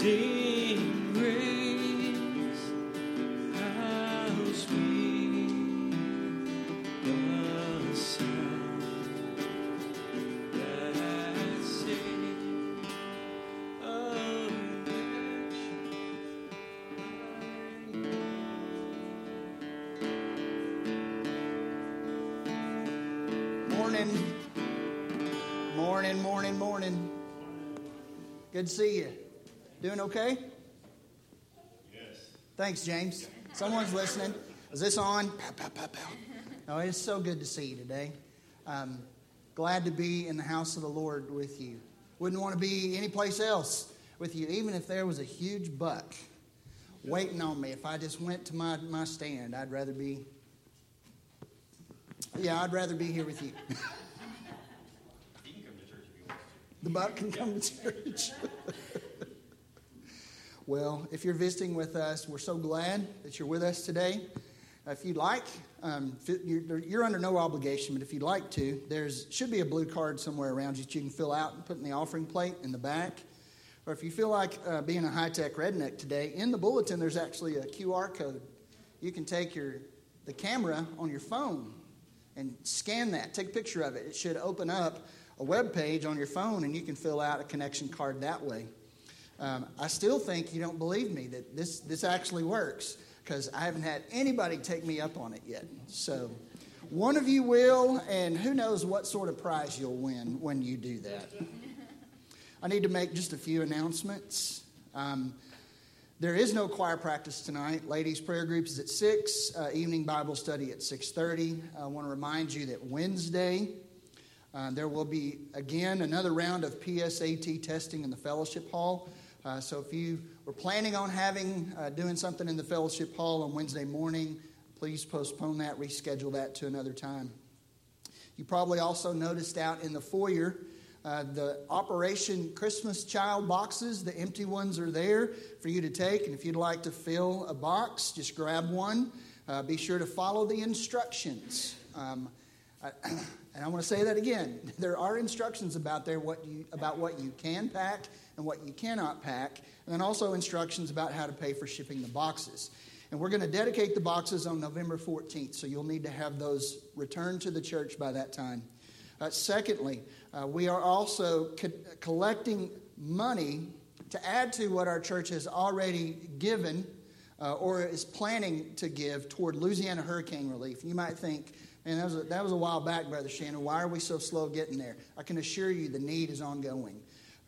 Morning. Morning, morning, morning. Good to see you. Doing okay? Yes. Thanks, James. Someone's listening. Is this on? Pow, pow, pow, pow. Oh, it's so good to see you today. Um, glad to be in the house of the Lord with you. Wouldn't want to be anyplace else with you, even if there was a huge buck waiting on me. If I just went to my, my stand, I'd rather be yeah, I'd rather be here with you. the buck can come to church. well, if you're visiting with us, we're so glad that you're with us today. Uh, if you'd like, um, you're under no obligation, but if you'd like to, there's should be a blue card somewhere around you that you can fill out and put in the offering plate in the back. Or if you feel like uh, being a high tech redneck today, in the bulletin there's actually a QR code. You can take your the camera on your phone and scan that. Take a picture of it. It should open up a web page on your phone, and you can fill out a connection card that way. Um, I still think you don't believe me that this this actually works because I haven't had anybody take me up on it yet. So. One of you will, and who knows what sort of prize you'll win when you do that. I need to make just a few announcements. Um, there is no choir practice tonight. Ladies' prayer group is at six. Uh, evening Bible study at six thirty. I want to remind you that Wednesday uh, there will be again another round of PSAT testing in the fellowship hall. Uh, so if you were planning on having uh, doing something in the fellowship hall on Wednesday morning, please postpone that, reschedule that to another time. You probably also noticed out in the foyer uh, the Operation Christmas Child boxes. The empty ones are there for you to take. And if you'd like to fill a box, just grab one. Uh, be sure to follow the instructions. Um, I, and I want to say that again. There are instructions about there what you, about what you can pack and what you cannot pack, and then also instructions about how to pay for shipping the boxes. And we're going to dedicate the boxes on November 14th, so you'll need to have those returned to the church by that time. Uh, secondly, uh, we are also co- collecting money to add to what our church has already given uh, or is planning to give toward Louisiana hurricane relief. You might think, man, that was, a, that was a while back, Brother Shannon. Why are we so slow getting there? I can assure you the need is ongoing.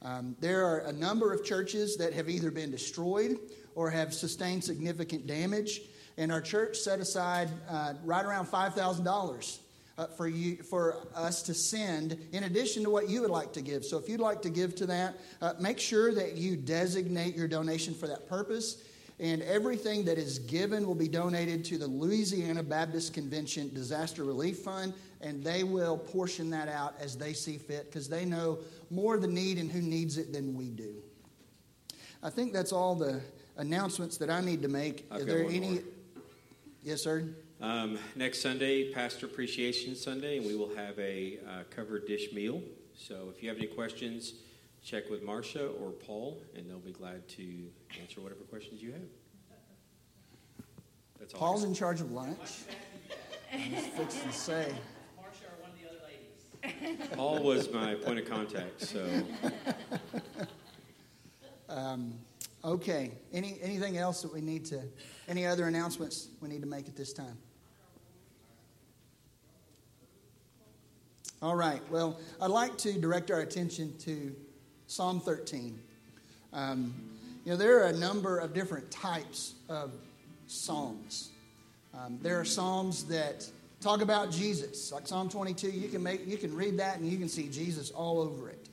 Um, there are a number of churches that have either been destroyed or have sustained significant damage, and our church set aside uh, right around $5,000 uh, for you for us to send in addition to what you would like to give so if you'd like to give to that uh, make sure that you designate your donation for that purpose and everything that is given will be donated to the louisiana baptist convention disaster relief fund and they will portion that out as they see fit because they know more the need and who needs it than we do i think that's all the announcements that i need to make I've are there any more. yes sir Um, next Sunday, Pastor Appreciation Sunday, and we will have a uh, covered dish meal. So if you have any questions, check with Marcia or Paul, and they'll be glad to answer whatever questions you have. That's all. I in charge of lunch i was fixing to say Marcia or one of the other ladies. Paul was my point of contact, so Um, okay. Any anything else that we need to? Any other announcements we need to make at this time? All right. Well, I'd like to direct our attention to Psalm 13. Um, you know, there are a number of different types of psalms. Um, there are psalms that talk about Jesus, like Psalm 22. You can make you can read that and you can see Jesus all over it.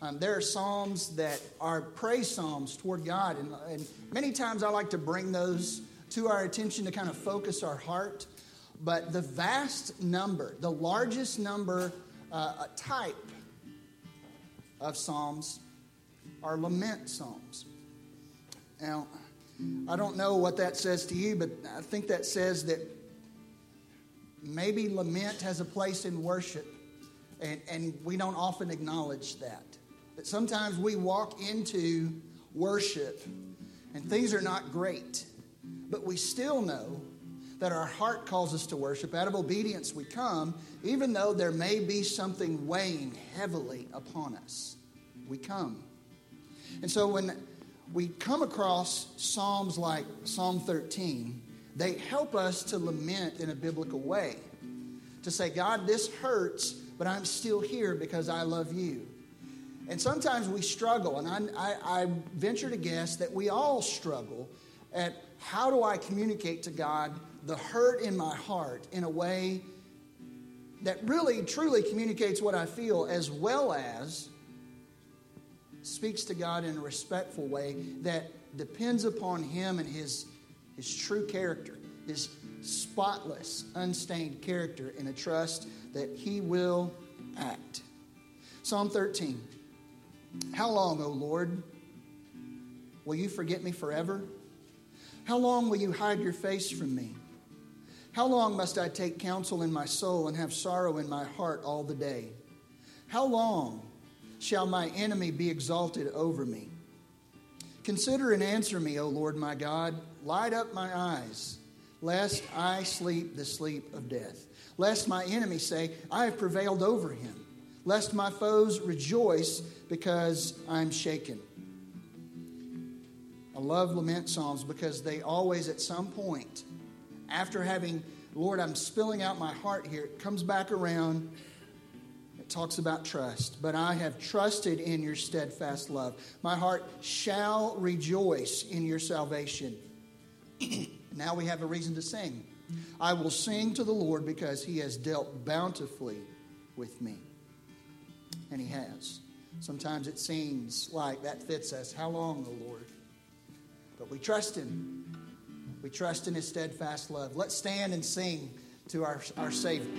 Um, there are psalms that are praise psalms toward God, and, and many times I like to bring those to our attention to kind of focus our heart. But the vast number, the largest number, uh, type of psalms are lament psalms. Now, I don't know what that says to you, but I think that says that maybe lament has a place in worship, and, and we don't often acknowledge that. That sometimes we walk into worship and things are not great, but we still know that our heart calls us to worship. Out of obedience, we come, even though there may be something weighing heavily upon us. We come. And so when we come across Psalms like Psalm 13, they help us to lament in a biblical way. To say, God, this hurts, but I'm still here because I love you. And sometimes we struggle, and I, I, I venture to guess that we all struggle at how do I communicate to God the hurt in my heart in a way that really truly communicates what I feel as well as speaks to God in a respectful way that depends upon Him and His, his true character, His spotless, unstained character, and a trust that He will act. Psalm 13 How long, O Lord, will you forget me forever? How long will you hide your face from me? How long must I take counsel in my soul and have sorrow in my heart all the day? How long shall my enemy be exalted over me? Consider and answer me, O Lord my God. Light up my eyes, lest I sleep the sleep of death. Lest my enemy say, I have prevailed over him. Lest my foes rejoice because I'm shaken. I love lament psalms because they always, at some point, after having, Lord, I'm spilling out my heart here, it comes back around. It talks about trust. But I have trusted in your steadfast love. My heart shall rejoice in your salvation. now we have a reason to sing. I will sing to the Lord because he has dealt bountifully with me. And he has. Sometimes it seems like that fits us. How long, O Lord? But we trust him. We trust in his steadfast love. Let's stand and sing to our, our Savior.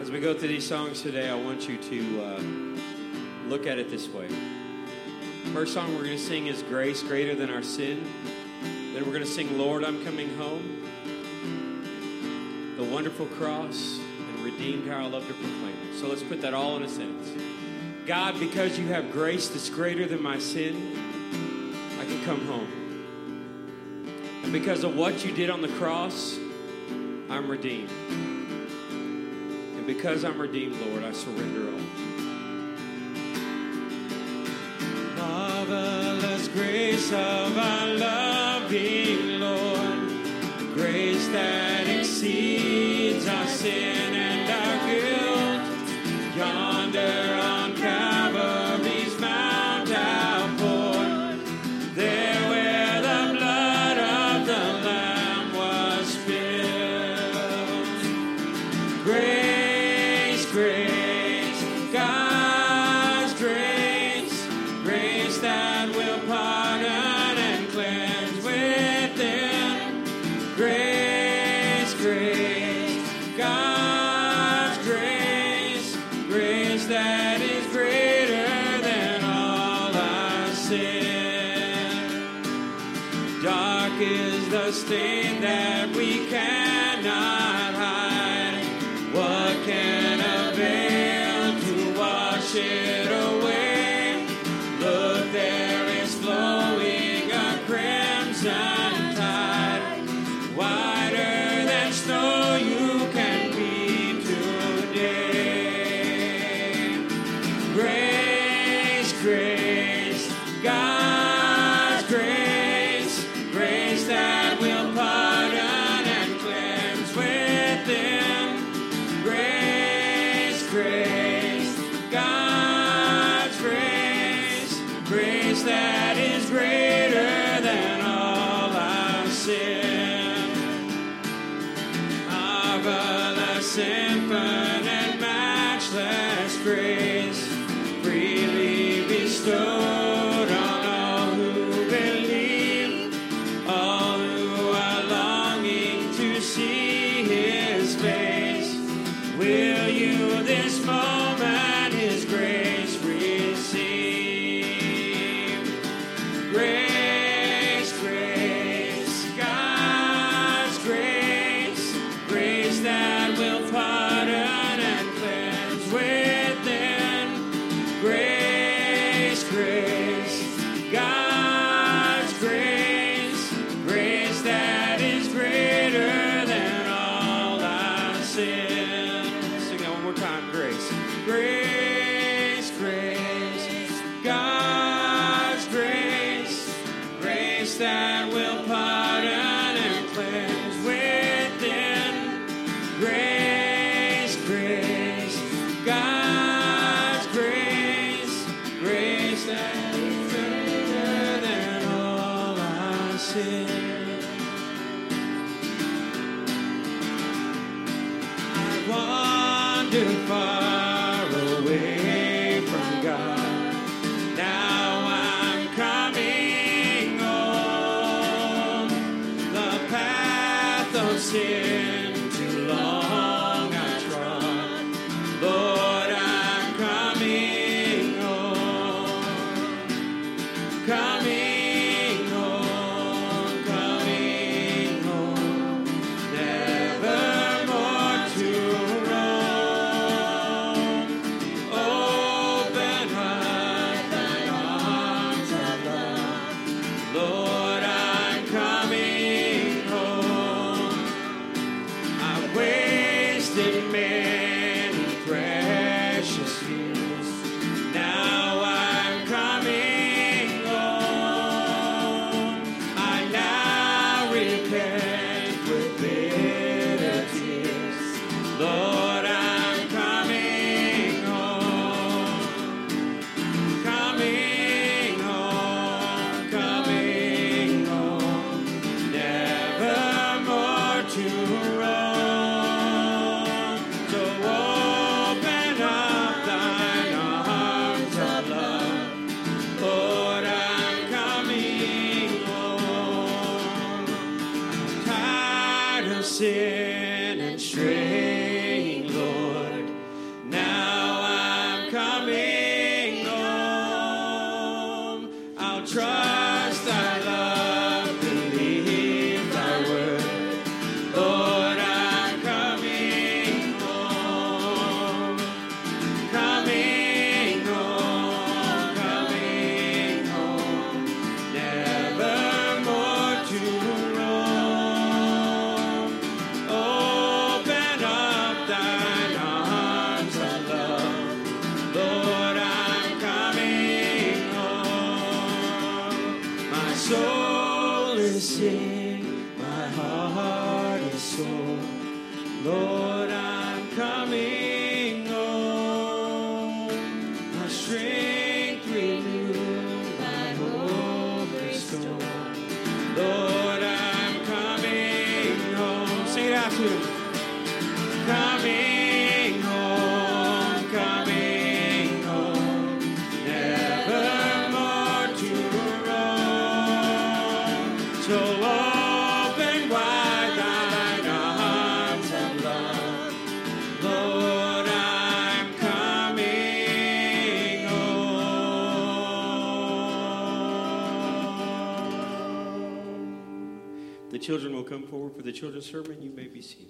As we go through these songs today, I want you to uh, look at it this way. First song we're going to sing is Grace Greater Than Our Sin. Then we're going to sing Lord, I'm Coming Home. The Wonderful Cross and Redeemed How I Love to Proclaim It. So let's put that all in a sentence. God, because you have grace that's greater than my sin, I can come home. Because of what you did on the cross, I'm redeemed. And because I'm redeemed, Lord, I surrender all. Marvelous grace of our loving Lord, grace that coming. children will come forward for the children's sermon. You may be seated.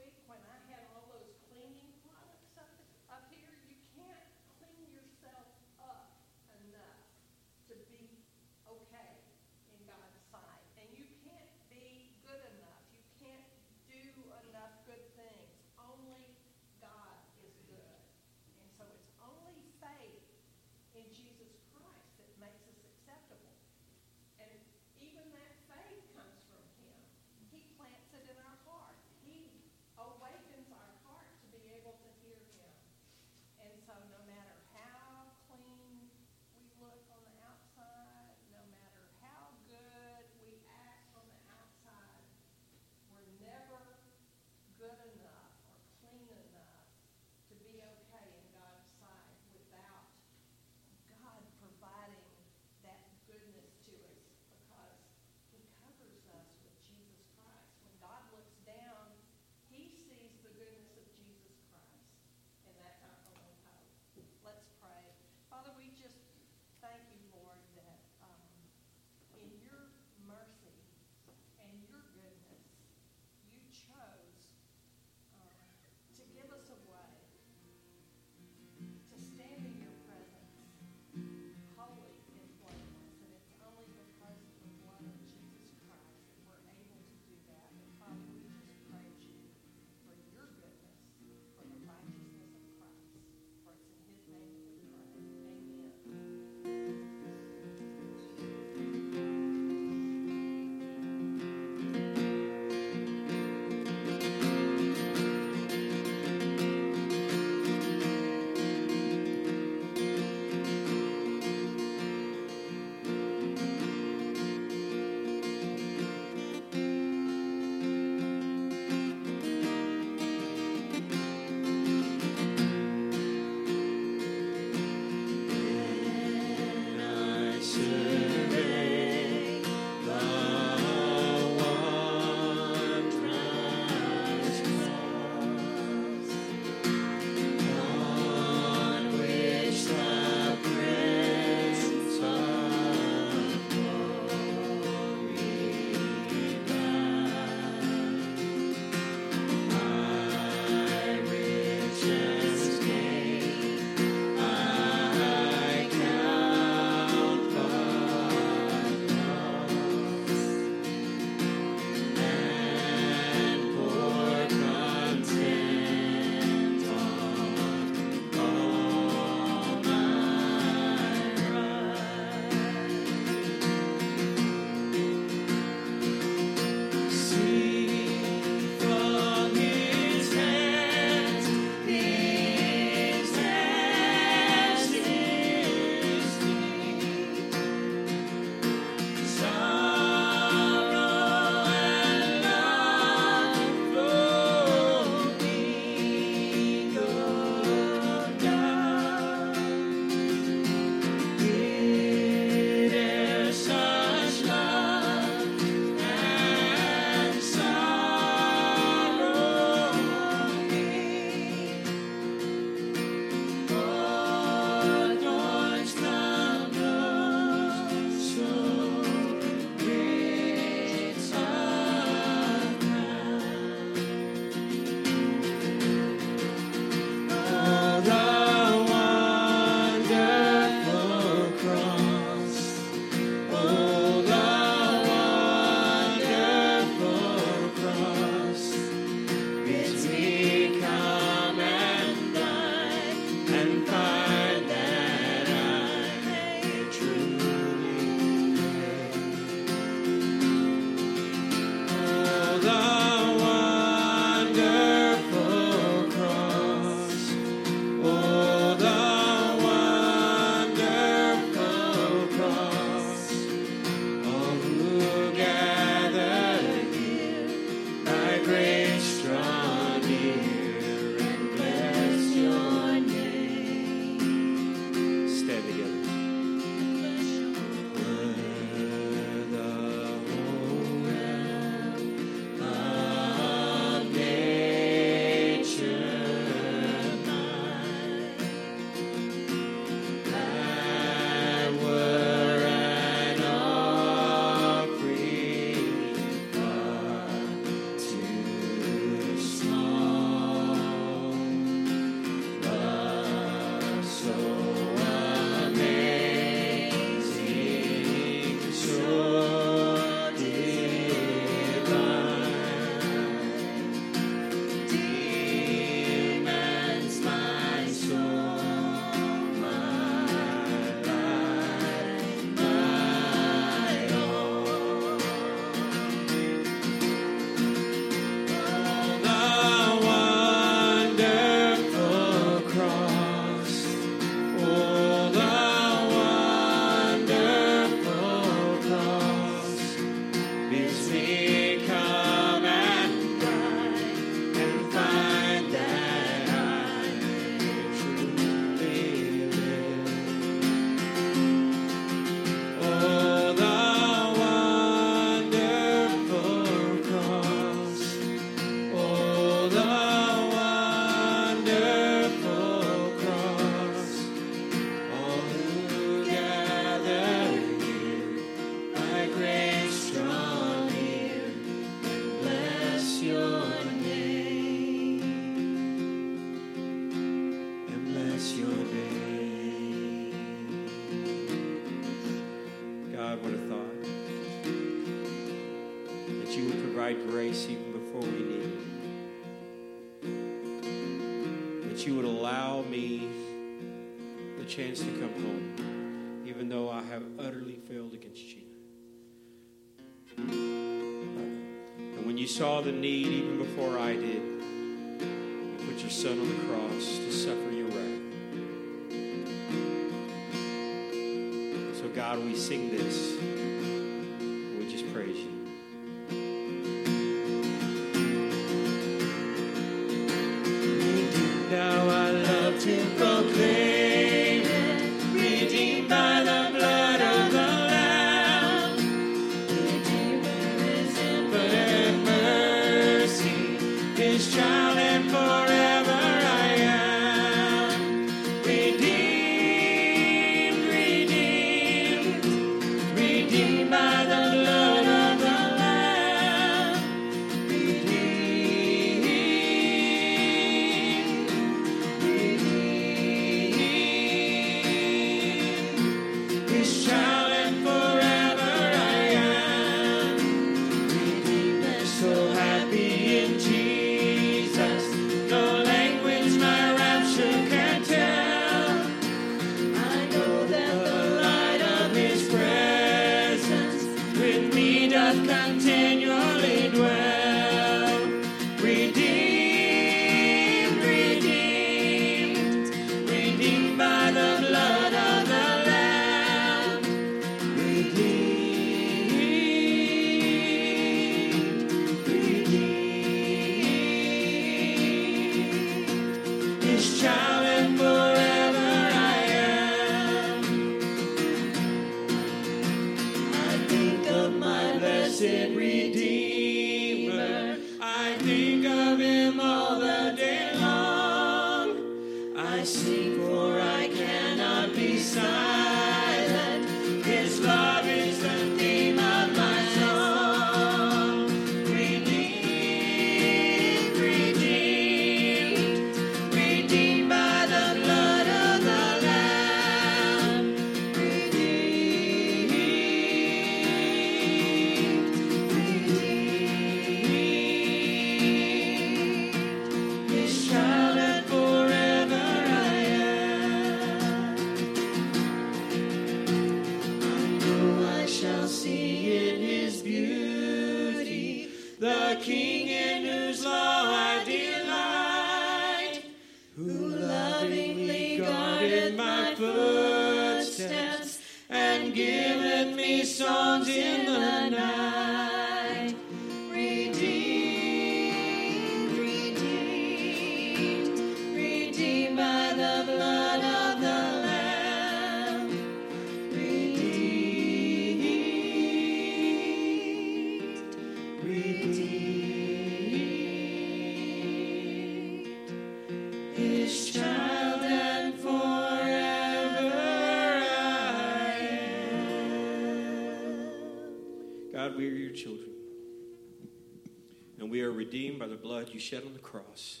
Cross.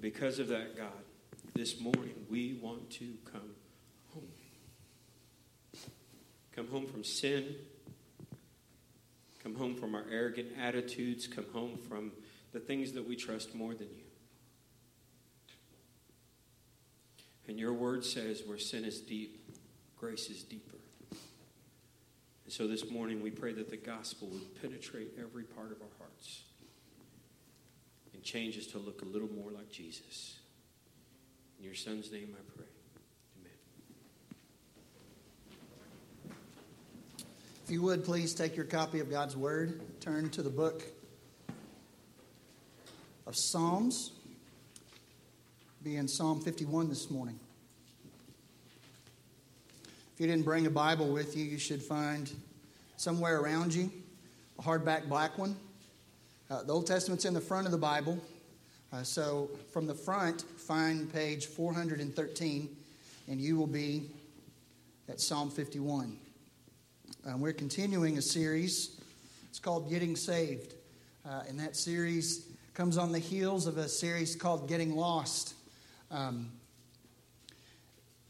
Because of that, God, this morning we want to come home. Come home from sin. Come home from our arrogant attitudes. Come home from the things that we trust more than you. And your word says where sin is deep, grace is deeper. And so this morning we pray that the gospel would penetrate every part of our hearts change us to look a little more like Jesus. In your son's name I pray. Amen. If you would, please take your copy of God's Word, turn to the book of Psalms. Be in Psalm 51 this morning. If you didn't bring a Bible with you, you should find somewhere around you a hardback black one. Uh, the Old Testament's in the front of the Bible. Uh, so from the front, find page 413, and you will be at Psalm 51. Um, we're continuing a series. It's called Getting Saved. Uh, and that series comes on the heels of a series called Getting Lost. Um,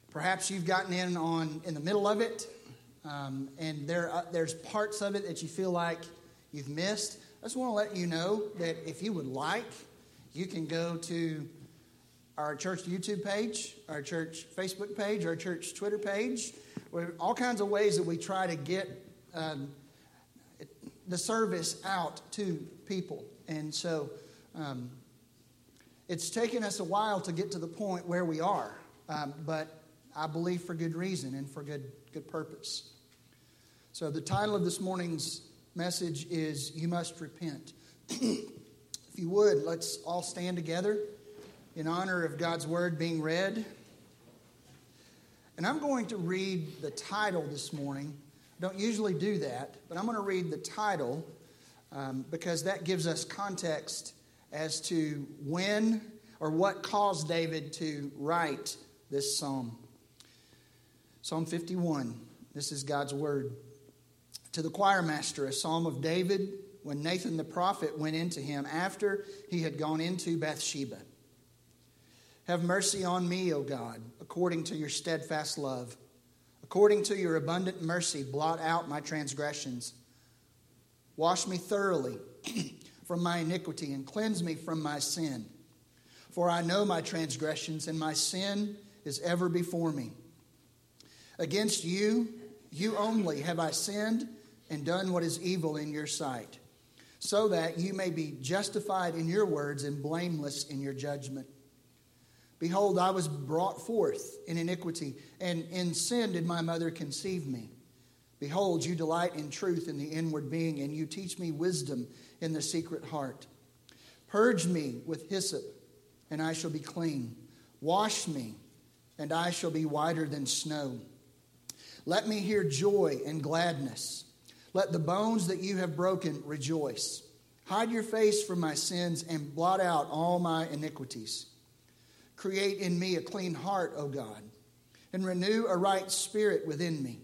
perhaps you've gotten in on in the middle of it, um, and there uh, there's parts of it that you feel like you've missed. I just want to let you know that if you would like, you can go to our church YouTube page, our church Facebook page, our church Twitter page. All kinds of ways that we try to get um, the service out to people, and so. Um, it's taken us a while to get to the point where we are, um, but I believe for good reason and for good, good purpose. So, the title of this morning's message is You Must Repent. if you would, let's all stand together in honor of God's Word being read. And I'm going to read the title this morning. I don't usually do that, but I'm going to read the title um, because that gives us context as to when or what caused David to write this psalm. Psalm 51. This is God's word. To the choir master, a psalm of David when Nathan the prophet went into him after he had gone into Bathsheba. Have mercy on me, O God, according to your steadfast love. According to your abundant mercy, blot out my transgressions. Wash me thoroughly from my iniquity and cleanse me from my sin. For I know my transgressions, and my sin is ever before me. Against you, you only, have I sinned and done what is evil in your sight, so that you may be justified in your words and blameless in your judgment. Behold, I was brought forth in iniquity, and in sin did my mother conceive me. Behold, you delight in truth in the inward being, and you teach me wisdom in the secret heart. Purge me with hyssop, and I shall be clean. Wash me, and I shall be whiter than snow. Let me hear joy and gladness. Let the bones that you have broken rejoice. Hide your face from my sins and blot out all my iniquities. Create in me a clean heart, O God, and renew a right spirit within me.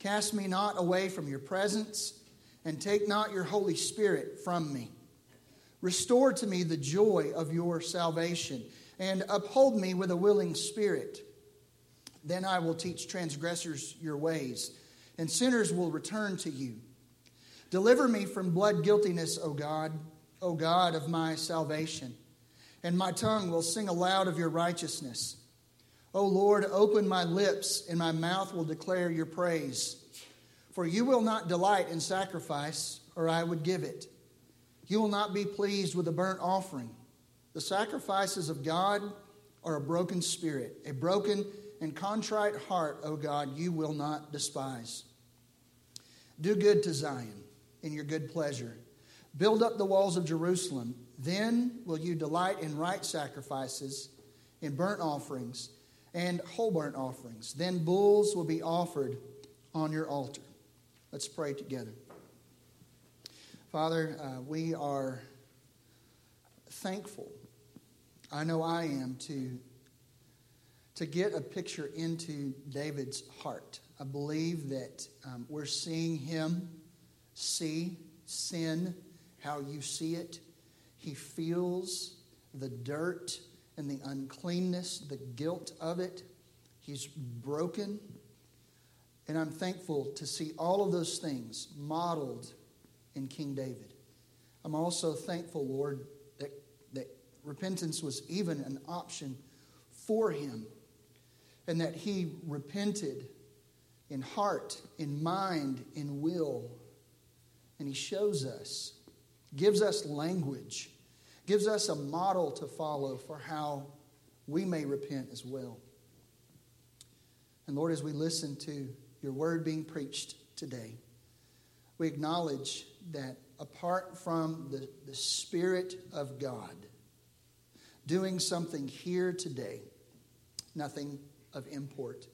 Cast me not away from your presence, and take not your Holy Spirit from me. Restore to me the joy of your salvation, and uphold me with a willing spirit. Then I will teach transgressors your ways, and sinners will return to you. Deliver me from blood guiltiness, O God, O God of my salvation, and my tongue will sing aloud of your righteousness. O Lord, open my lips, and my mouth will declare your praise. For you will not delight in sacrifice, or I would give it. You will not be pleased with a burnt offering. The sacrifices of God are a broken spirit, a broken and contrite heart, O God, you will not despise. Do good to Zion in your good pleasure. Build up the walls of Jerusalem. Then will you delight in right sacrifices, in burnt offerings and whole burnt offerings. Then bulls will be offered on your altar. Let's pray together. Father, uh, we are thankful. I know I am to, to get a picture into David's heart. I believe that um, we're seeing him see sin how you see it. He feels the dirt and the uncleanness, the guilt of it. He's broken. And I'm thankful to see all of those things modeled in King David. I'm also thankful, Lord, that, that repentance was even an option for him and that he repented in heart, in mind, in will. And he shows us, gives us language gives us a model to follow for how we may repent as well. And Lord, as we listen to your word being preached today, we acknowledge that apart from the, the Spirit of God doing something here today, nothing of import,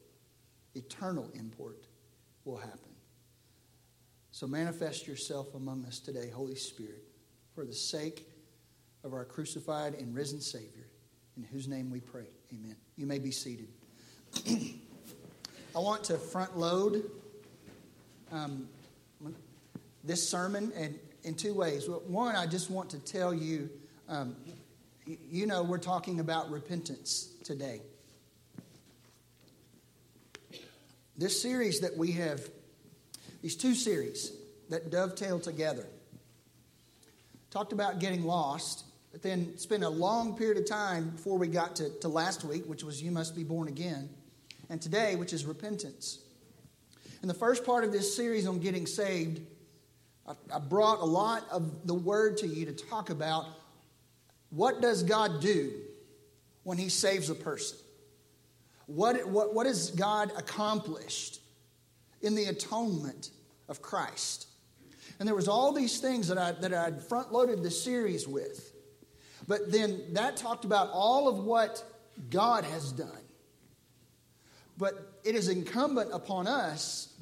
eternal import, will happen. So manifest yourself among us today, Holy Spirit, for the sake of our crucified and risen Savior, in whose name we pray. Amen. You may be seated. I want to front load um, this sermon in, in two ways. One, I just want to tell you, um, you know, we're talking about repentance today. This series that we have, these two series that dovetail together, talked about getting lost, but then spent a long period of time before we got to, to last week, which was You Must Be Born Again, and today, which is repentance. In the first part of this series on getting saved, I, I brought a lot of the word to you to talk about what does God do when He saves a person? What, what, what has God accomplished in the atonement of Christ? And there was all these things that I that I'd front loaded the series with. But then that talked about all of what God has done. But it is incumbent upon us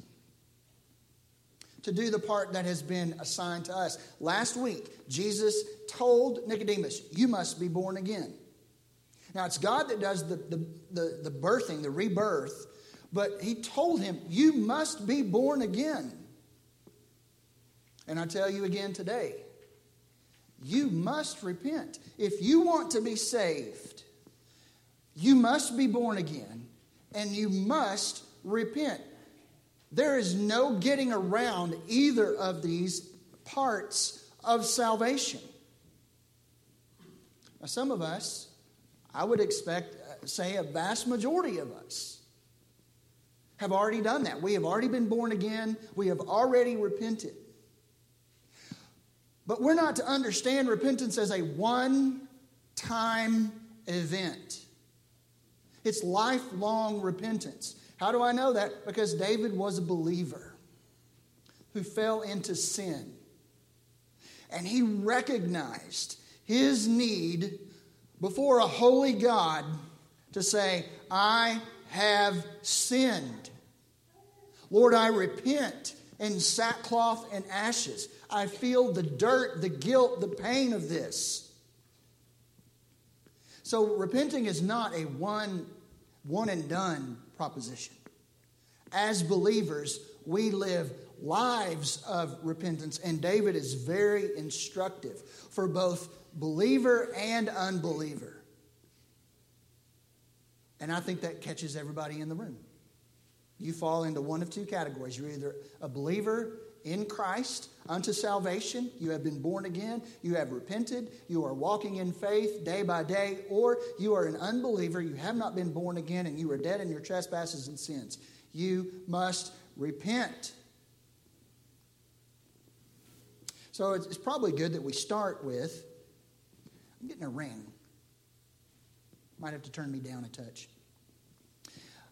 to do the part that has been assigned to us. Last week, Jesus told Nicodemus, You must be born again. Now, it's God that does the, the, the, the birthing, the rebirth, but he told him, You must be born again. And I tell you again today, you must repent. If you want to be saved, you must be born again and you must repent. There is no getting around either of these parts of salvation. Now, some of us, I would expect, uh, say a vast majority of us, have already done that. We have already been born again, we have already repented. But we're not to understand repentance as a one time event. It's lifelong repentance. How do I know that? Because David was a believer who fell into sin. And he recognized his need before a holy God to say, I have sinned. Lord, I repent in sackcloth and ashes. I feel the dirt, the guilt, the pain of this. So repenting is not a one, one and done proposition. As believers, we live lives of repentance, and David is very instructive for both believer and unbeliever. And I think that catches everybody in the room. You fall into one of two categories. You're either a believer in Christ unto salvation. You have been born again. You have repented. You are walking in faith day by day. Or you are an unbeliever. You have not been born again and you are dead in your trespasses and sins. You must repent. So it's probably good that we start with I'm getting a ring. Might have to turn me down a touch.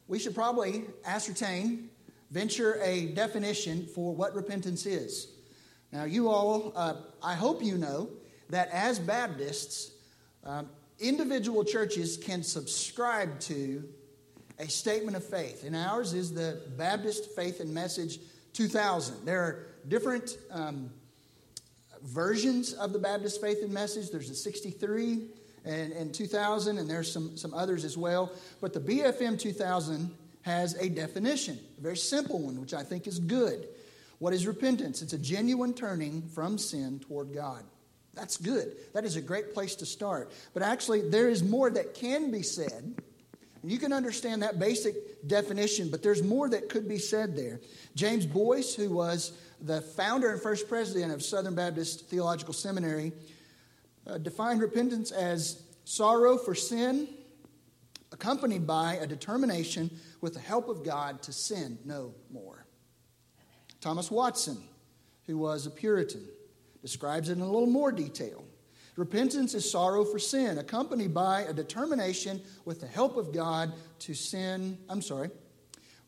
We should probably ascertain venture a definition for what repentance is. Now, you all, uh, I hope you know that as Baptists, um, individual churches can subscribe to a statement of faith. And ours is the Baptist Faith and Message 2000. There are different um, versions of the Baptist Faith and Message. There's a 63 and, and 2000, and there's some, some others as well. But the BFM 2000 has a definition, a very simple one, which I think is good. What is repentance? It's a genuine turning from sin toward God. That's good. That is a great place to start. But actually, there is more that can be said. And you can understand that basic definition, but there's more that could be said there. James Boyce, who was the founder and first president of Southern Baptist Theological Seminary, uh, defined repentance as sorrow for sin accompanied by a determination with the help of God to sin no more. Thomas Watson, who was a Puritan, describes it in a little more detail. Repentance is sorrow for sin, accompanied by a determination with the help of God to sin. I'm sorry.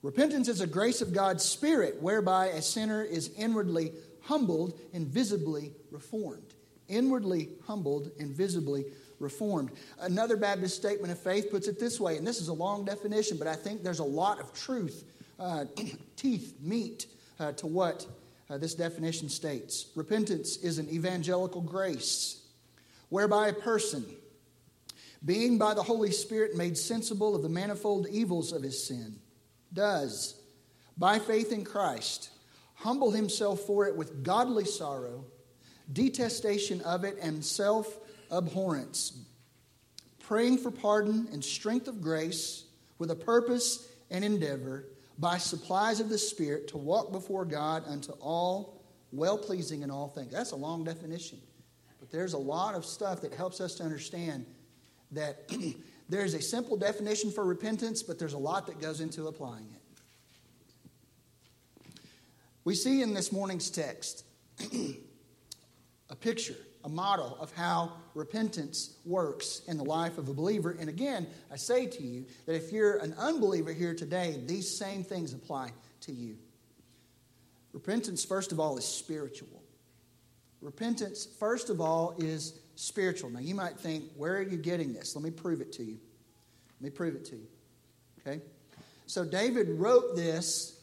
Repentance is a grace of God's Spirit whereby a sinner is inwardly humbled and visibly reformed. Inwardly humbled and visibly reformed. Another Baptist statement of faith puts it this way, and this is a long definition, but I think there's a lot of truth, uh, teeth, meat uh, to what uh, this definition states. Repentance is an evangelical grace whereby a person, being by the Holy Spirit made sensible of the manifold evils of his sin, does, by faith in Christ, humble himself for it with godly sorrow, detestation of it, and self abhorrence, praying for pardon and strength of grace with a purpose and endeavor, by supplies of the Spirit to walk before God unto all well pleasing in all things. That's a long definition. But there's a lot of stuff that helps us to understand that there's a simple definition for repentance, but there's a lot that goes into applying it. We see in this morning's text a picture, a model of how repentance works in the life of a believer. And again, I say to you that if you're an unbeliever here today, these same things apply to you. Repentance, first of all, is spiritual. Repentance, first of all, is spiritual. Now, you might think, where are you getting this? Let me prove it to you. Let me prove it to you. Okay? So, David wrote this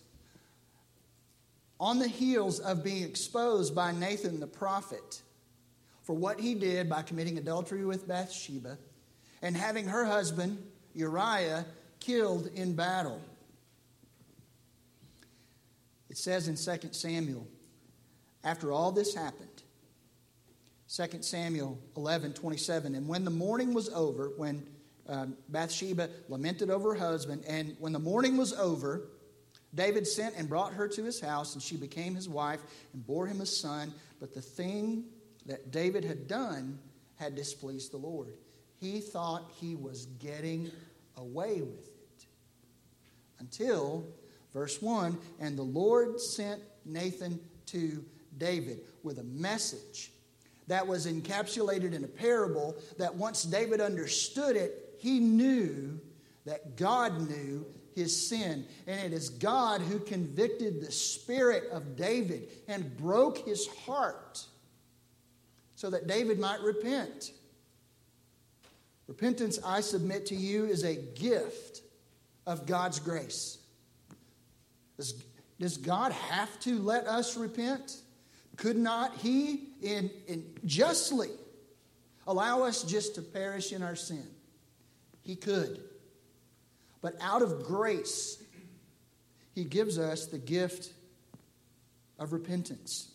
on the heels of being exposed by Nathan the prophet for what he did by committing adultery with Bathsheba and having her husband, Uriah, killed in battle. It says in 2 Samuel, after all this happened, 2 Samuel 11, 27, and when the mourning was over, when um, Bathsheba lamented over her husband, and when the mourning was over, David sent and brought her to his house, and she became his wife and bore him a son. But the thing that David had done had displeased the Lord. He thought he was getting away with it. Until, verse 1 and the Lord sent Nathan to David with a message that was encapsulated in a parable that once David understood it, he knew that God knew his sin. And it is God who convicted the spirit of David and broke his heart so that David might repent. Repentance, I submit to you, is a gift of God's grace. Does, does God have to let us repent? Could not He in, in justly allow us just to perish in our sin? He could. But out of grace, He gives us the gift of repentance.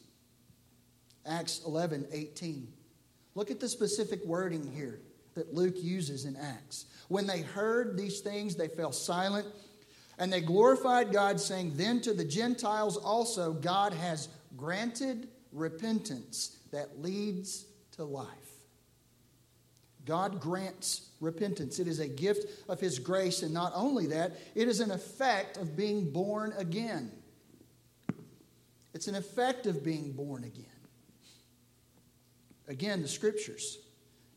Acts 11 18. Look at the specific wording here that Luke uses in Acts. When they heard these things, they fell silent and they glorified God, saying, Then to the Gentiles also God has granted repentance that leads to life. God grants repentance. It is a gift of His grace, and not only that, it is an effect of being born again. It's an effect of being born again. Again, the scriptures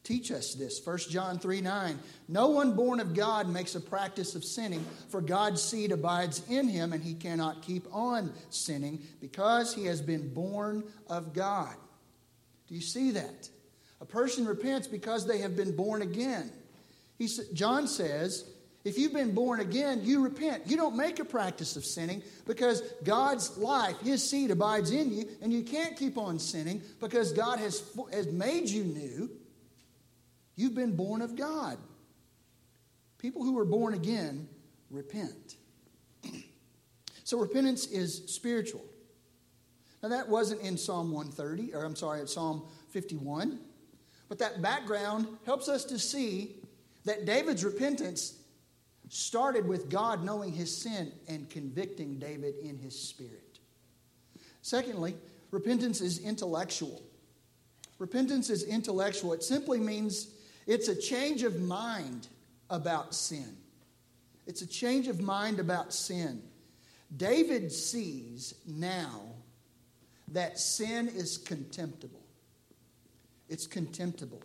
teach us this. 1 John 3 9. No one born of God makes a practice of sinning, for God's seed abides in him, and he cannot keep on sinning because he has been born of God. Do you see that? A person repents because they have been born again. He, John says, if you've been born again, you repent. You don't make a practice of sinning because God's life, His seed abides in you, and you can't keep on sinning because God has, has made you new. You've been born of God. People who are born again repent. so repentance is spiritual. Now, that wasn't in Psalm 130, or I'm sorry, it's Psalm 51. But that background helps us to see that David's repentance started with God knowing his sin and convicting David in his spirit. Secondly, repentance is intellectual. Repentance is intellectual. It simply means it's a change of mind about sin. It's a change of mind about sin. David sees now that sin is contemptible. It's contemptible.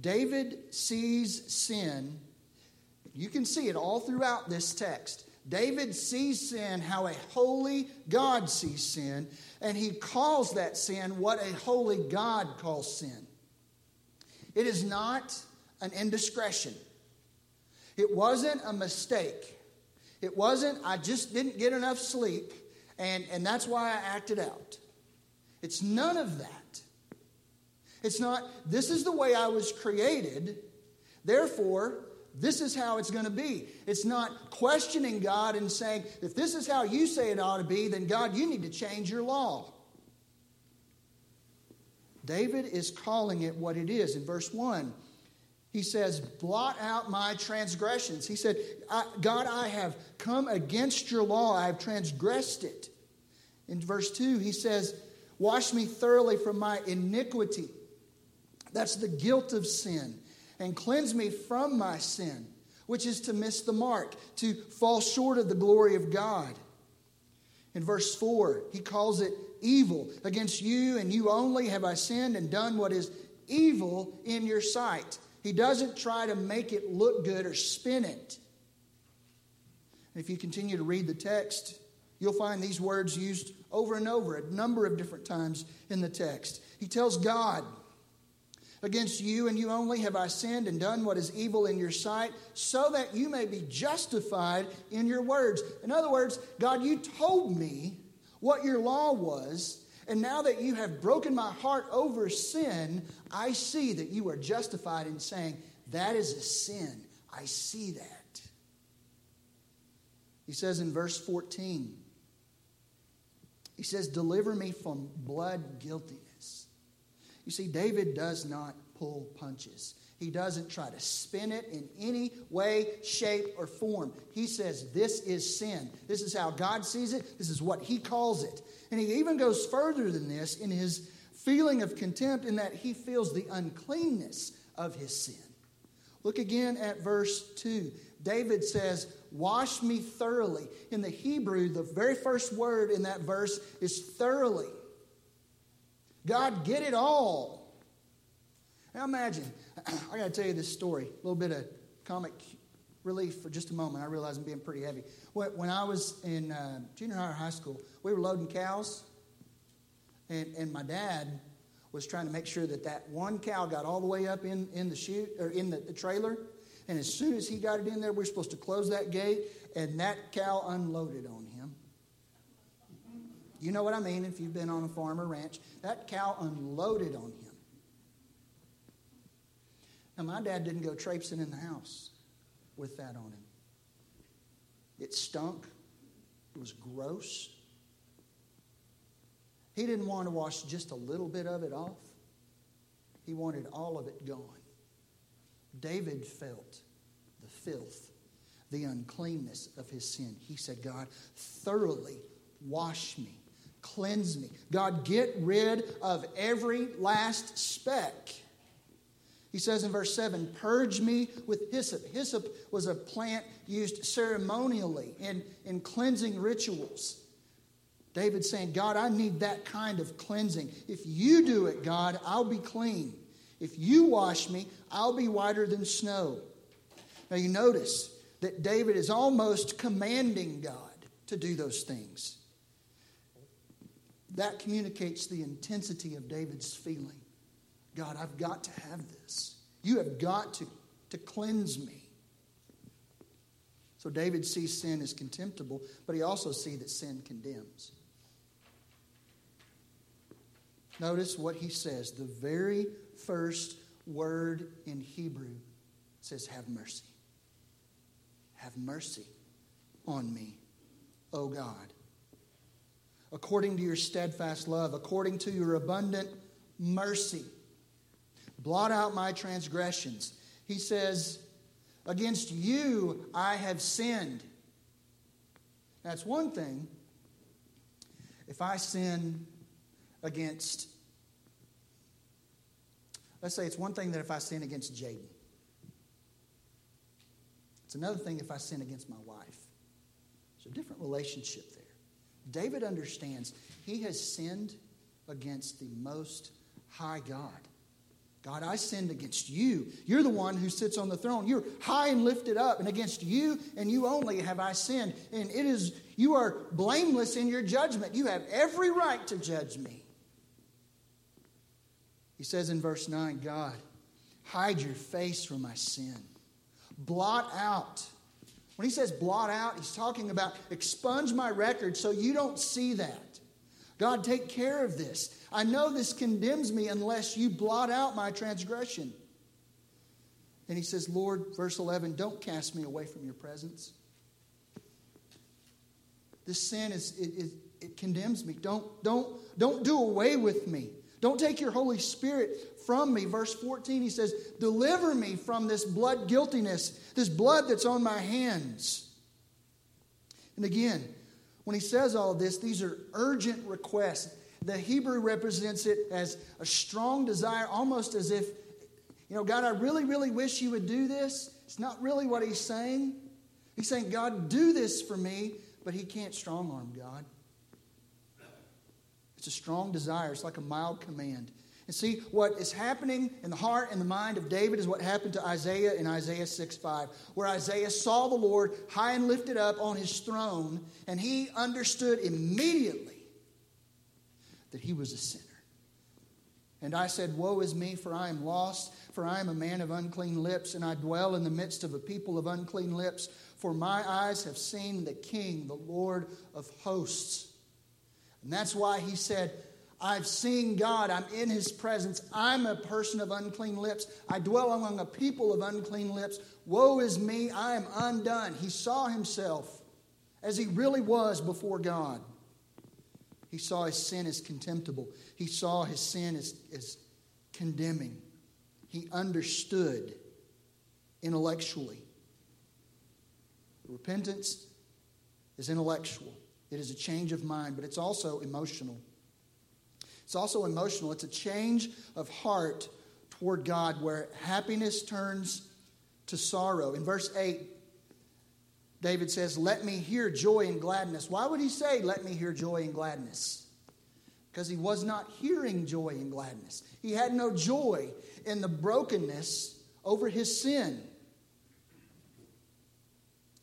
David sees sin you can see it all throughout this text. David sees sin how a holy God sees sin, and he calls that sin what a holy God calls sin. It is not an indiscretion, it wasn't a mistake. It wasn't, I just didn't get enough sleep, and, and that's why I acted out. It's none of that. It's not, this is the way I was created, therefore, this is how it's going to be. It's not questioning God and saying, if this is how you say it ought to be, then God, you need to change your law. David is calling it what it is. In verse 1, He says, Blot out my transgressions. He said, God, I have come against your law, I have transgressed it. In verse 2, he says, Wash me thoroughly from my iniquity. That's the guilt of sin. And cleanse me from my sin, which is to miss the mark, to fall short of the glory of God. In verse 4, he calls it evil. Against you and you only have I sinned and done what is evil in your sight. He doesn't try to make it look good or spin it. if you continue to read the text, you'll find these words used over and over a number of different times in the text. He tells God, Against you and you only have I sinned and done what is evil in your sight, so that you may be justified in your words. In other words, God, you told me what your law was, and now that you have broken my heart over sin, I see that you are justified in saying, That is a sin. I see that. He says in verse 14, He says, Deliver me from blood guiltiness. You see, David does not pull punches. He doesn't try to spin it in any way, shape, or form. He says, This is sin. This is how God sees it. This is what He calls it. And He even goes further than this in His feeling of contempt, in that He feels the uncleanness of His sin. Look again at verse 2. David says, Wash me thoroughly. In the Hebrew, the very first word in that verse is thoroughly. God, get it all. Now imagine, I got to tell you this story, a little bit of comic relief for just a moment. I realize I'm being pretty heavy. When I was in uh, junior high or high school, we were loading cows, and, and my dad was trying to make sure that that one cow got all the way up in, in the chute or in the, the trailer. And as soon as he got it in there, we we're supposed to close that gate, and that cow unloaded on him. You know what I mean if you've been on a farm or ranch. That cow unloaded on him. Now, my dad didn't go traipsing in the house with that on him. It stunk, it was gross. He didn't want to wash just a little bit of it off, he wanted all of it gone. David felt the filth, the uncleanness of his sin. He said, God, thoroughly wash me, cleanse me. God, get rid of every last speck he says in verse 7 Purge me with hyssop. Hyssop was a plant used ceremonially in, in cleansing rituals. David saying, God, I need that kind of cleansing. If you do it, God, I'll be clean. If you wash me, I'll be whiter than snow. Now you notice that David is almost commanding God to do those things. That communicates the intensity of David's feeling. God, I've got to have this. You have got to, to cleanse me. So David sees sin as contemptible, but he also sees that sin condemns. Notice what he says. The very first word in Hebrew says, Have mercy. Have mercy on me, O God. According to your steadfast love, according to your abundant mercy. Blot out my transgressions. He says, Against you I have sinned. That's one thing. If I sin against, let's say it's one thing that if I sin against Jaden. It's another thing if I sin against my wife. There's a different relationship there. David understands he has sinned against the most high God. God, I sinned against you. You're the one who sits on the throne. You're high and lifted up, and against you and you only have I sinned. And it is, you are blameless in your judgment. You have every right to judge me. He says in verse 9, God, hide your face from my sin. Blot out. When he says blot out, he's talking about expunge my record so you don't see that. God, take care of this. I know this condemns me unless you blot out my transgression. And he says, Lord, verse 11, don't cast me away from your presence. This sin is, it, it, it condemns me. Don't, don't, don't do away with me. Don't take your Holy Spirit from me. Verse 14, he says, Deliver me from this blood guiltiness, this blood that's on my hands. And again, when he says all this, these are urgent requests. The Hebrew represents it as a strong desire, almost as if, you know, God, I really, really wish you would do this. It's not really what he's saying. He's saying, God, do this for me, but he can't strong arm God. It's a strong desire, it's like a mild command. And see, what is happening in the heart and the mind of David is what happened to Isaiah in Isaiah 6 5, where Isaiah saw the Lord high and lifted up on his throne, and he understood immediately that he was a sinner. And I said, Woe is me, for I am lost, for I am a man of unclean lips, and I dwell in the midst of a people of unclean lips. For my eyes have seen the King, the Lord of hosts. And that's why he said, I've seen God. I'm in his presence. I'm a person of unclean lips. I dwell among a people of unclean lips. Woe is me. I am undone. He saw himself as he really was before God. He saw his sin as contemptible, he saw his sin as, as condemning. He understood intellectually. Repentance is intellectual, it is a change of mind, but it's also emotional. It's also emotional. It's a change of heart toward God where happiness turns to sorrow. In verse 8, David says, Let me hear joy and gladness. Why would he say, Let me hear joy and gladness? Because he was not hearing joy and gladness. He had no joy in the brokenness over his sin.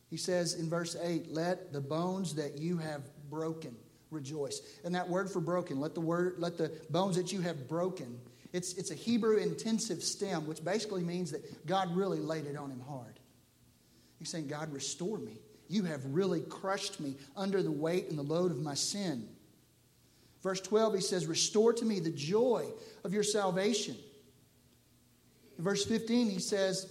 He says in verse 8, Let the bones that you have broken rejoice. And that word for broken, let the word, let the bones that you have broken. It's, it's a Hebrew intensive stem, which basically means that God really laid it on him hard. He's saying, God, restore me. You have really crushed me under the weight and the load of my sin. Verse 12, he says, Restore to me the joy of your salvation. In verse 15, he says,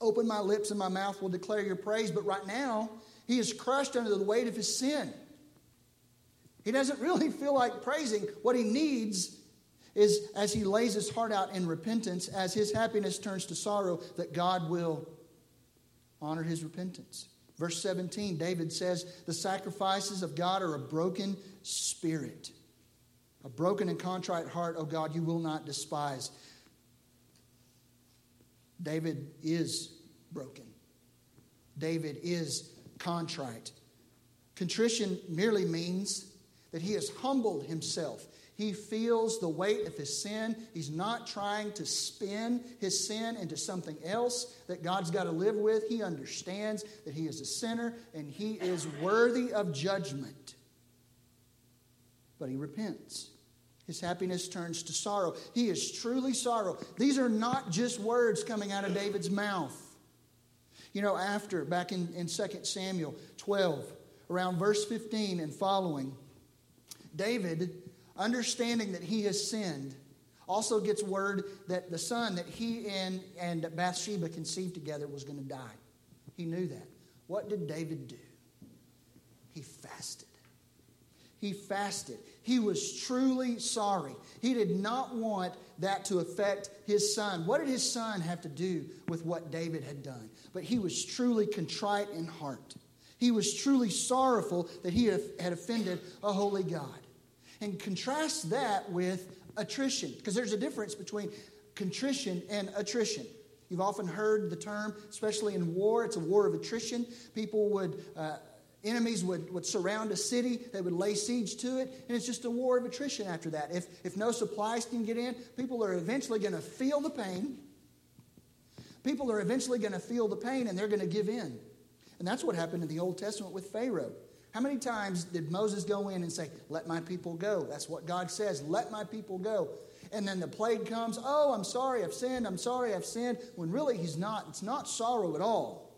Open my lips and my mouth will declare your praise. But right now, he is crushed under the weight of his sin. He doesn't really feel like praising. What he needs is, as he lays his heart out in repentance, as his happiness turns to sorrow, that God will honor his repentance. Verse 17, David says, The sacrifices of God are a broken spirit. A broken and contrite heart, O God, you will not despise. David is broken. David is contrite. Contrition merely means that he has humbled himself. He feels the weight of his sin. He's not trying to spin his sin into something else that God's got to live with. He understands that he is a sinner and he is worthy of judgment. But he repents. His happiness turns to sorrow. He is truly sorrow. These are not just words coming out of David's mouth. You know, after, back in, in 2 Samuel 12, around verse 15 and following, David, understanding that he has sinned, also gets word that the son that he and, and Bathsheba conceived together was going to die. He knew that. What did David do? He fasted. He fasted. He was truly sorry. He did not want that to affect his son. What did his son have to do with what David had done? But he was truly contrite in heart. He was truly sorrowful that he had offended a holy God. And contrast that with attrition, because there's a difference between contrition and attrition. You've often heard the term, especially in war, it's a war of attrition. People would, uh, enemies would, would surround a city, they would lay siege to it, and it's just a war of attrition after that. If, if no supplies can get in, people are eventually going to feel the pain. People are eventually going to feel the pain and they're going to give in. And that's what happened in the Old Testament with Pharaoh. How many times did Moses go in and say, Let my people go? That's what God says, let my people go. And then the plague comes, Oh, I'm sorry, I've sinned, I'm sorry, I've sinned. When really he's not. It's not sorrow at all.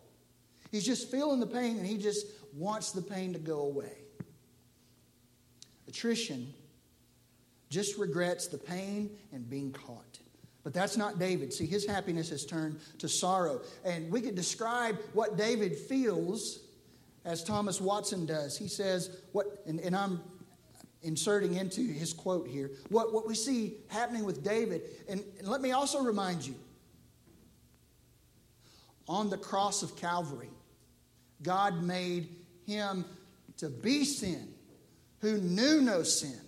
He's just feeling the pain and he just wants the pain to go away. Attrition just regrets the pain and being caught. But that's not David. See, his happiness has turned to sorrow. And we could describe what David feels as Thomas Watson does. He says, what, and, and I'm, inserting into his quote here, what, what we see happening with David, and, and let me also remind you on the cross of Calvary, God made him to be sin who knew no sin.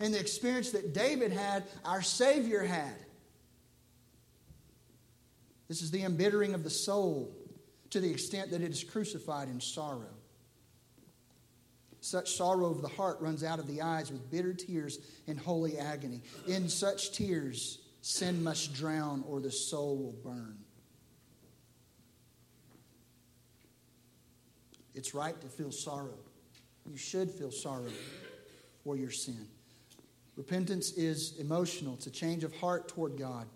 And the experience that David had, our Savior had. This is the embittering of the soul to the extent that it is crucified in sorrow. Such sorrow of the heart runs out of the eyes with bitter tears and holy agony. In such tears, sin must drown or the soul will burn. It's right to feel sorrow. You should feel sorrow for your sin. Repentance is emotional, it's a change of heart toward God.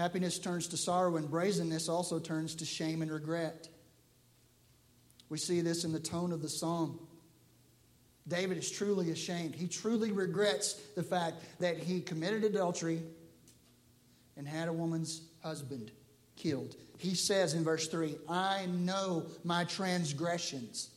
Happiness turns to sorrow, and brazenness also turns to shame and regret. We see this in the tone of the psalm. David is truly ashamed. He truly regrets the fact that he committed adultery and had a woman's husband killed. He says in verse 3, I know my transgressions.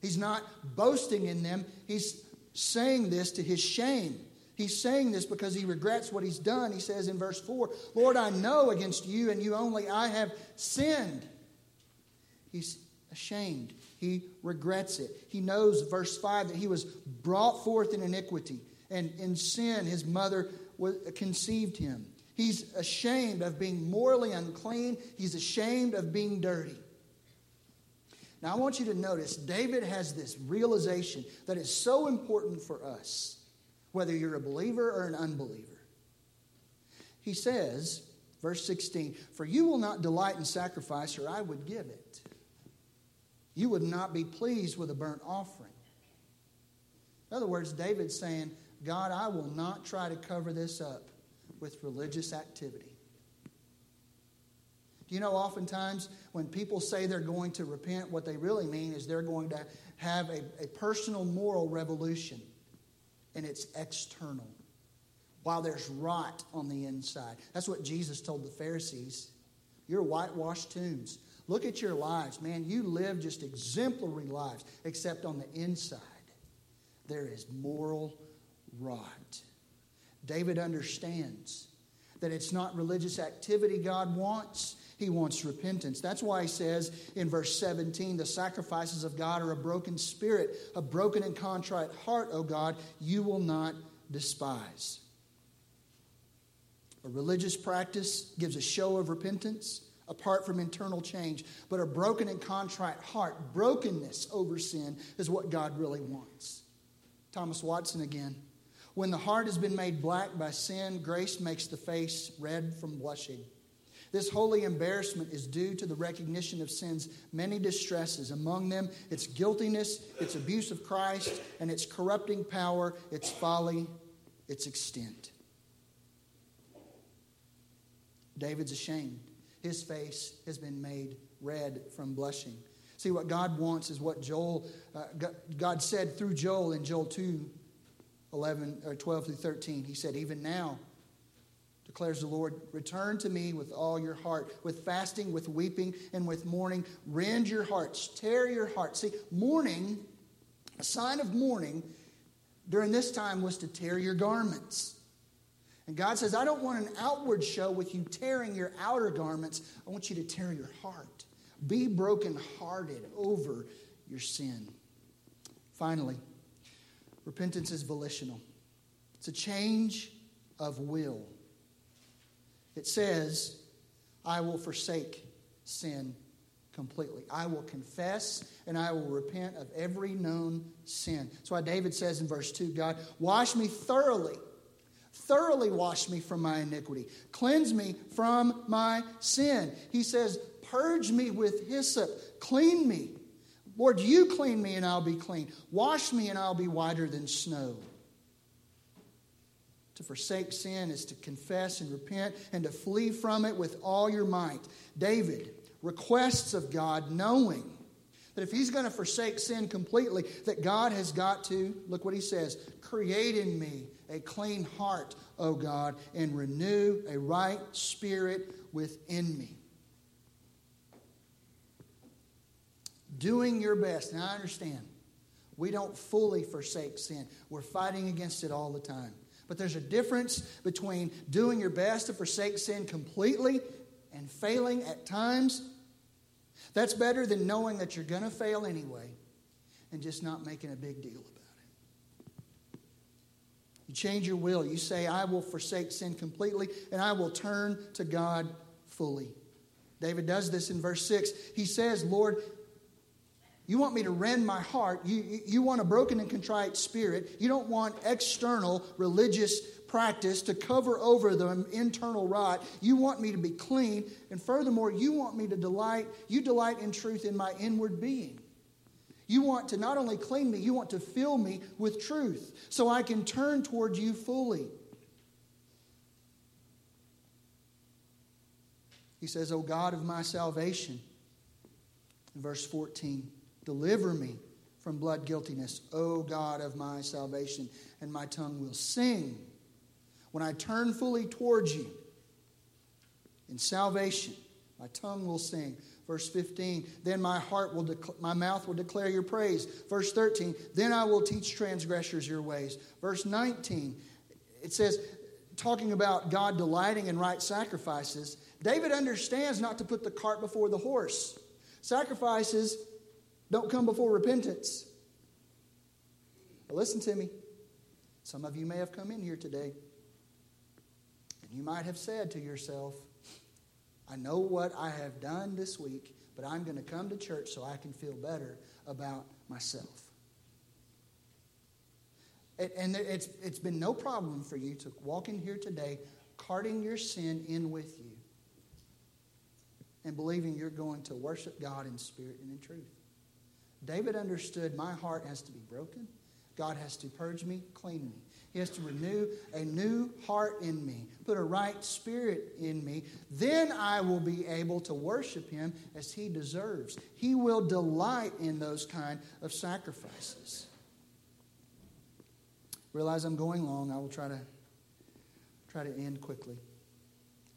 He's not boasting in them, he's saying this to his shame. He's saying this because he regrets what he's done. He says in verse 4, Lord, I know against you and you only I have sinned. He's ashamed. He regrets it. He knows, verse 5, that he was brought forth in iniquity, and in sin his mother conceived him. He's ashamed of being morally unclean, he's ashamed of being dirty. Now, I want you to notice David has this realization that is so important for us, whether you're a believer or an unbeliever. He says, verse 16, For you will not delight in sacrifice, or I would give it. You would not be pleased with a burnt offering. In other words, David's saying, God, I will not try to cover this up with religious activity. Do you know, oftentimes when people say they're going to repent, what they really mean is they're going to have a, a personal moral revolution, and it's external, while there's rot on the inside. That's what Jesus told the Pharisees. You're whitewashed tombs. Look at your lives. Man, you live just exemplary lives, except on the inside, there is moral rot. David understands that it's not religious activity God wants, he wants repentance. That's why he says in verse 17 the sacrifices of God are a broken spirit, a broken and contrite heart, O God, you will not despise. A religious practice gives a show of repentance apart from internal change, but a broken and contrite heart, brokenness over sin, is what God really wants. Thomas Watson again. When the heart has been made black by sin, grace makes the face red from blushing. This holy embarrassment is due to the recognition of sin's many distresses. Among them, its guiltiness, its abuse of Christ, and its corrupting power, its folly, its extent. David's ashamed. His face has been made red from blushing. See, what God wants is what Joel, uh, God said through Joel in Joel 2 11 or 12 through 13. He said, Even now, declares the Lord. Return to me with all your heart, with fasting, with weeping, and with mourning. Rend your hearts, tear your hearts. See, mourning, a sign of mourning during this time was to tear your garments. And God says, I don't want an outward show with you tearing your outer garments. I want you to tear your heart. Be brokenhearted over your sin. Finally, repentance is volitional, it's a change of will. It says, I will forsake sin completely. I will confess and I will repent of every known sin. That's why David says in verse 2 God, wash me thoroughly. Thoroughly wash me from my iniquity. Cleanse me from my sin. He says, Purge me with hyssop. Clean me. Lord, you clean me and I'll be clean. Wash me and I'll be whiter than snow. To forsake sin is to confess and repent and to flee from it with all your might. David requests of God, knowing that if he's going to forsake sin completely, that God has got to, look what he says, create in me a clean heart, O God, and renew a right spirit within me. Doing your best. Now I understand We don't fully forsake sin. We're fighting against it all the time. But there's a difference between doing your best to forsake sin completely and failing at times. That's better than knowing that you're going to fail anyway and just not making a big deal about it. You change your will. You say, I will forsake sin completely and I will turn to God fully. David does this in verse 6. He says, Lord, you want me to rend my heart. You, you want a broken and contrite spirit. You don't want external religious practice to cover over the internal rot. You want me to be clean. And furthermore, you want me to delight. You delight in truth in my inward being. You want to not only clean me, you want to fill me with truth so I can turn toward you fully. He says, O God of my salvation, verse 14. Deliver me from blood guiltiness, O God of my salvation, and my tongue will sing when I turn fully towards you. In salvation, my tongue will sing. Verse 15, then my heart will, dec- my mouth will declare your praise. Verse 13, then I will teach transgressors your ways. Verse 19, it says, talking about God delighting in right sacrifices, David understands not to put the cart before the horse. Sacrifices don't come before repentance. But listen to me. Some of you may have come in here today, and you might have said to yourself, I know what I have done this week, but I'm going to come to church so I can feel better about myself. And it's, it's been no problem for you to walk in here today, carting your sin in with you, and believing you're going to worship God in spirit and in truth. David understood my heart has to be broken. God has to purge me, clean me. He has to renew a new heart in me, put a right spirit in me. Then I will be able to worship him as he deserves. He will delight in those kind of sacrifices. Realize I'm going long. I will try to try to end quickly.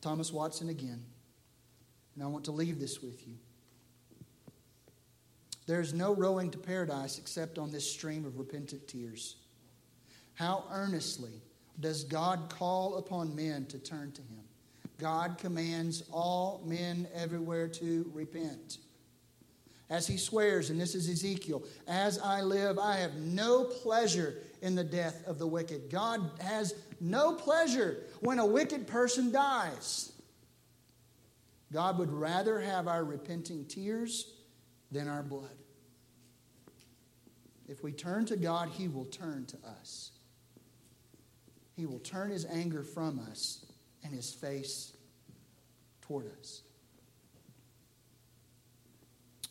Thomas Watson again. And I want to leave this with you. There's no rowing to paradise except on this stream of repentant tears. How earnestly does God call upon men to turn to Him? God commands all men everywhere to repent. As He swears, and this is Ezekiel, as I live, I have no pleasure in the death of the wicked. God has no pleasure when a wicked person dies. God would rather have our repenting tears than our blood. If we turn to God, He will turn to us. He will turn His anger from us and His face toward us.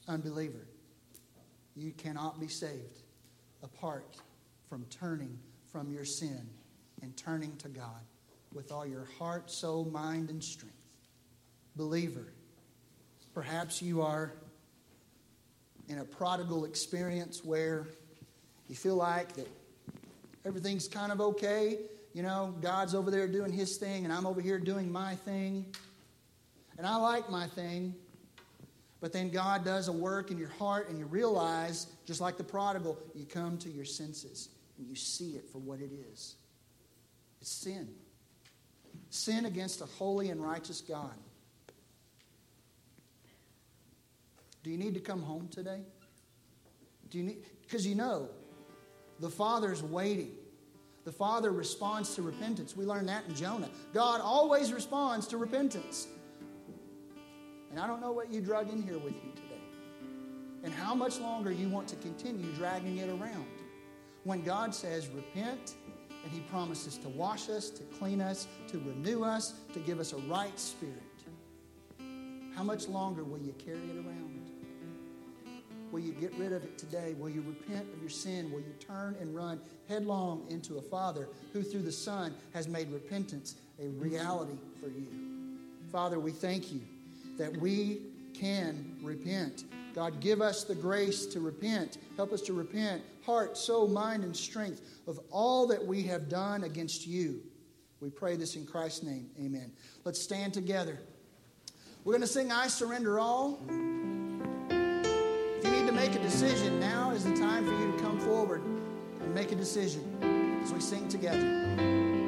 Unbeliever, you cannot be saved apart from turning from your sin and turning to God with all your heart, soul, mind, and strength. Believer, perhaps you are in a prodigal experience where you feel like that everything's kind of okay. You know, God's over there doing his thing, and I'm over here doing my thing. And I like my thing. But then God does a work in your heart, and you realize, just like the prodigal, you come to your senses and you see it for what it is it's sin. Sin against a holy and righteous God. Do you need to come home today? Do you need because you know the Father's waiting. The Father responds to repentance. We learn that in Jonah. God always responds to repentance. And I don't know what you drug in here with you today and how much longer you want to continue dragging it around. When God says, repent, and He promises to wash us, to clean us, to renew us, to give us a right spirit, how much longer will you carry it around? Will you get rid of it today? Will you repent of your sin? Will you turn and run headlong into a Father who, through the Son, has made repentance a reality for you? Father, we thank you that we can repent. God, give us the grace to repent. Help us to repent, heart, soul, mind, and strength, of all that we have done against you. We pray this in Christ's name. Amen. Let's stand together. We're going to sing I Surrender All make a decision, now is the time for you to come forward and make a decision as we sing together.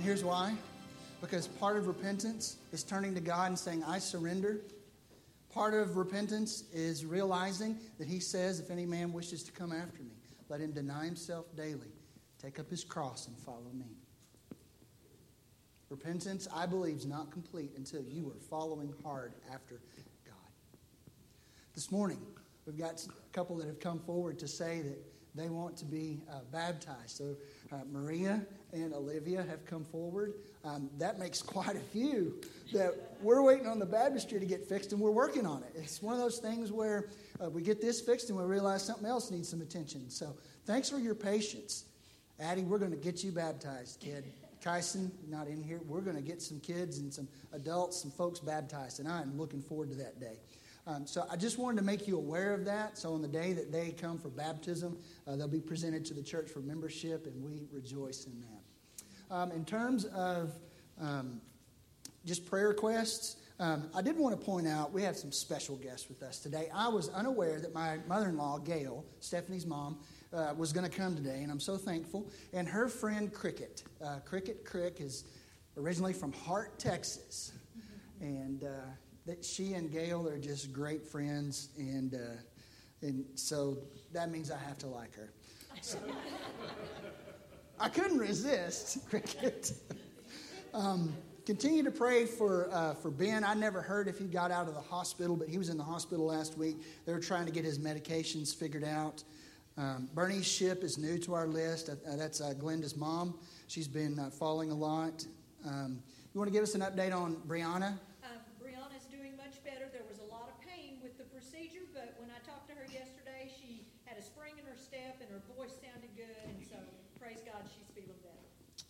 And here's why because part of repentance is turning to God and saying, I surrender. Part of repentance is realizing that He says, If any man wishes to come after me, let him deny himself daily, take up his cross, and follow me. Repentance, I believe, is not complete until you are following hard after God. This morning, we've got a couple that have come forward to say that they want to be uh, baptized. So uh, Maria and Olivia have come forward. Um, that makes quite a few that we're waiting on the baptistry to get fixed, and we're working on it. It's one of those things where uh, we get this fixed and we realize something else needs some attention. So thanks for your patience. Addie, we're going to get you baptized, kid. Kyson, not in here. We're going to get some kids and some adults, some folks baptized, and I'm looking forward to that day. Um, so I just wanted to make you aware of that. So on the day that they come for baptism, uh, they'll be presented to the church for membership, and we rejoice in that. Um, in terms of um, just prayer requests, um, I did want to point out we have some special guests with us today. I was unaware that my mother in law, Gail, Stephanie's mom, uh, was going to come today, and I'm so thankful. And her friend Cricket, uh, Cricket Crick, is originally from Hart, Texas. And uh, that she and Gail are just great friends, and uh, and so that means I have to like her. So, I couldn't resist cricket. um, continue to pray for uh, for Ben. I never heard if he got out of the hospital, but he was in the hospital last week. They were trying to get his medications figured out. Um, Bernie's ship is new to our list. Uh, that's uh, Glenda's mom. She's been uh, falling a lot. Um, you want to give us an update on Brianna?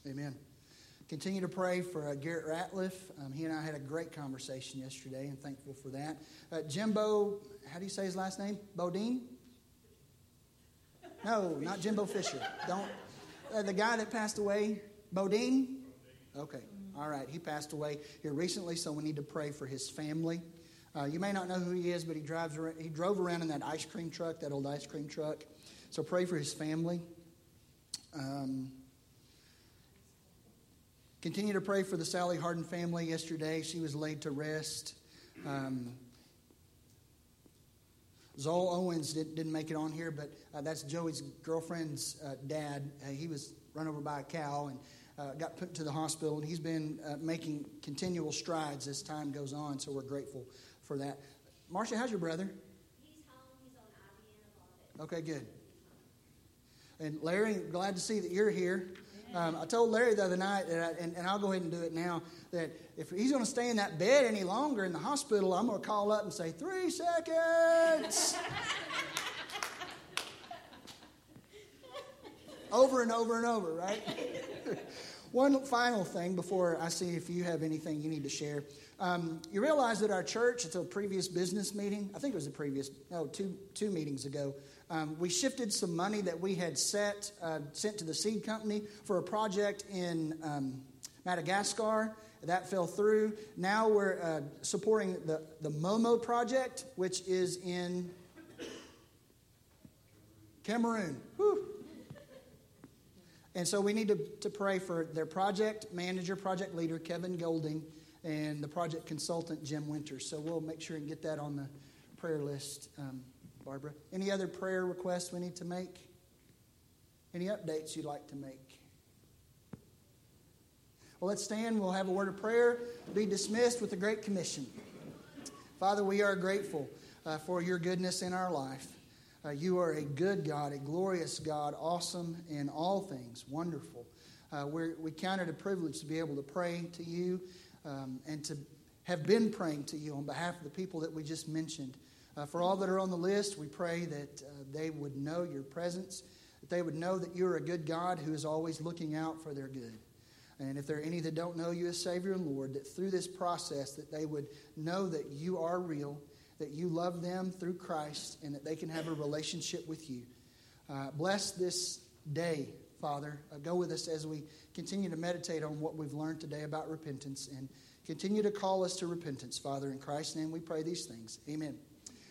Amen. Continue to pray for uh, Garrett Ratliff. Um, he and I had a great conversation yesterday, and thankful for that. Uh, Jimbo, how do you say his last name? Bodine? No, not Jimbo Fisher. Don't. Uh, the guy that passed away, Bodine. Okay, all right. He passed away here recently, so we need to pray for his family. Uh, you may not know who he is, but he drives. Around, he drove around in that ice cream truck, that old ice cream truck. So pray for his family. Um, continue to pray for the Sally Harden family. Yesterday, she was laid to rest. Um, Zoll Owens did, not make it on here, but uh, that's Joey's girlfriend's uh, dad. Uh, he was run over by a cow and uh, got put to the hospital, and he's been uh, making continual strides as time goes on, so we're grateful for that. Marcia, how's your brother? He's home. He's on IBN Okay, good. And Larry, glad to see that you're here. Um, I told Larry the other night, that I, and, and, I'll go ahead and do it now, that if he's going to stay in that bed any longer in the hospital, I'm going to call up and say, three seconds. over and over and over, right? One final thing before I see if you have anything you need to share. Um, you realize that our church, at a previous business meeting, I think it was a previous, no, two, two meetings ago, um, we shifted some money that we had set, uh, sent to the seed company for a project in um, Madagascar. That fell through. Now we're uh, supporting the, the Momo project, which is in Cameroon. Whew. And so we need to, to pray for their project manager, project leader, Kevin Golding, and the project consultant, Jim Winters. So we'll make sure and get that on the prayer list, um, Barbara. Any other prayer requests we need to make? Any updates you'd like to make? Well, let's stand. We'll have a word of prayer. Be dismissed with the Great Commission. Father, we are grateful uh, for your goodness in our life. Uh, you are a good God, a glorious God, awesome in all things, wonderful. Uh, we count it a privilege to be able to pray to you um, and to have been praying to you on behalf of the people that we just mentioned. Uh, for all that are on the list, we pray that uh, they would know your presence, that they would know that you're a good God who is always looking out for their good. And if there are any that don't know you as Savior and Lord, that through this process that they would know that you are real, that you love them through Christ, and that they can have a relationship with you. Uh, bless this day, Father. Uh, go with us as we continue to meditate on what we've learned today about repentance and continue to call us to repentance, Father. In Christ's name we pray these things. Amen.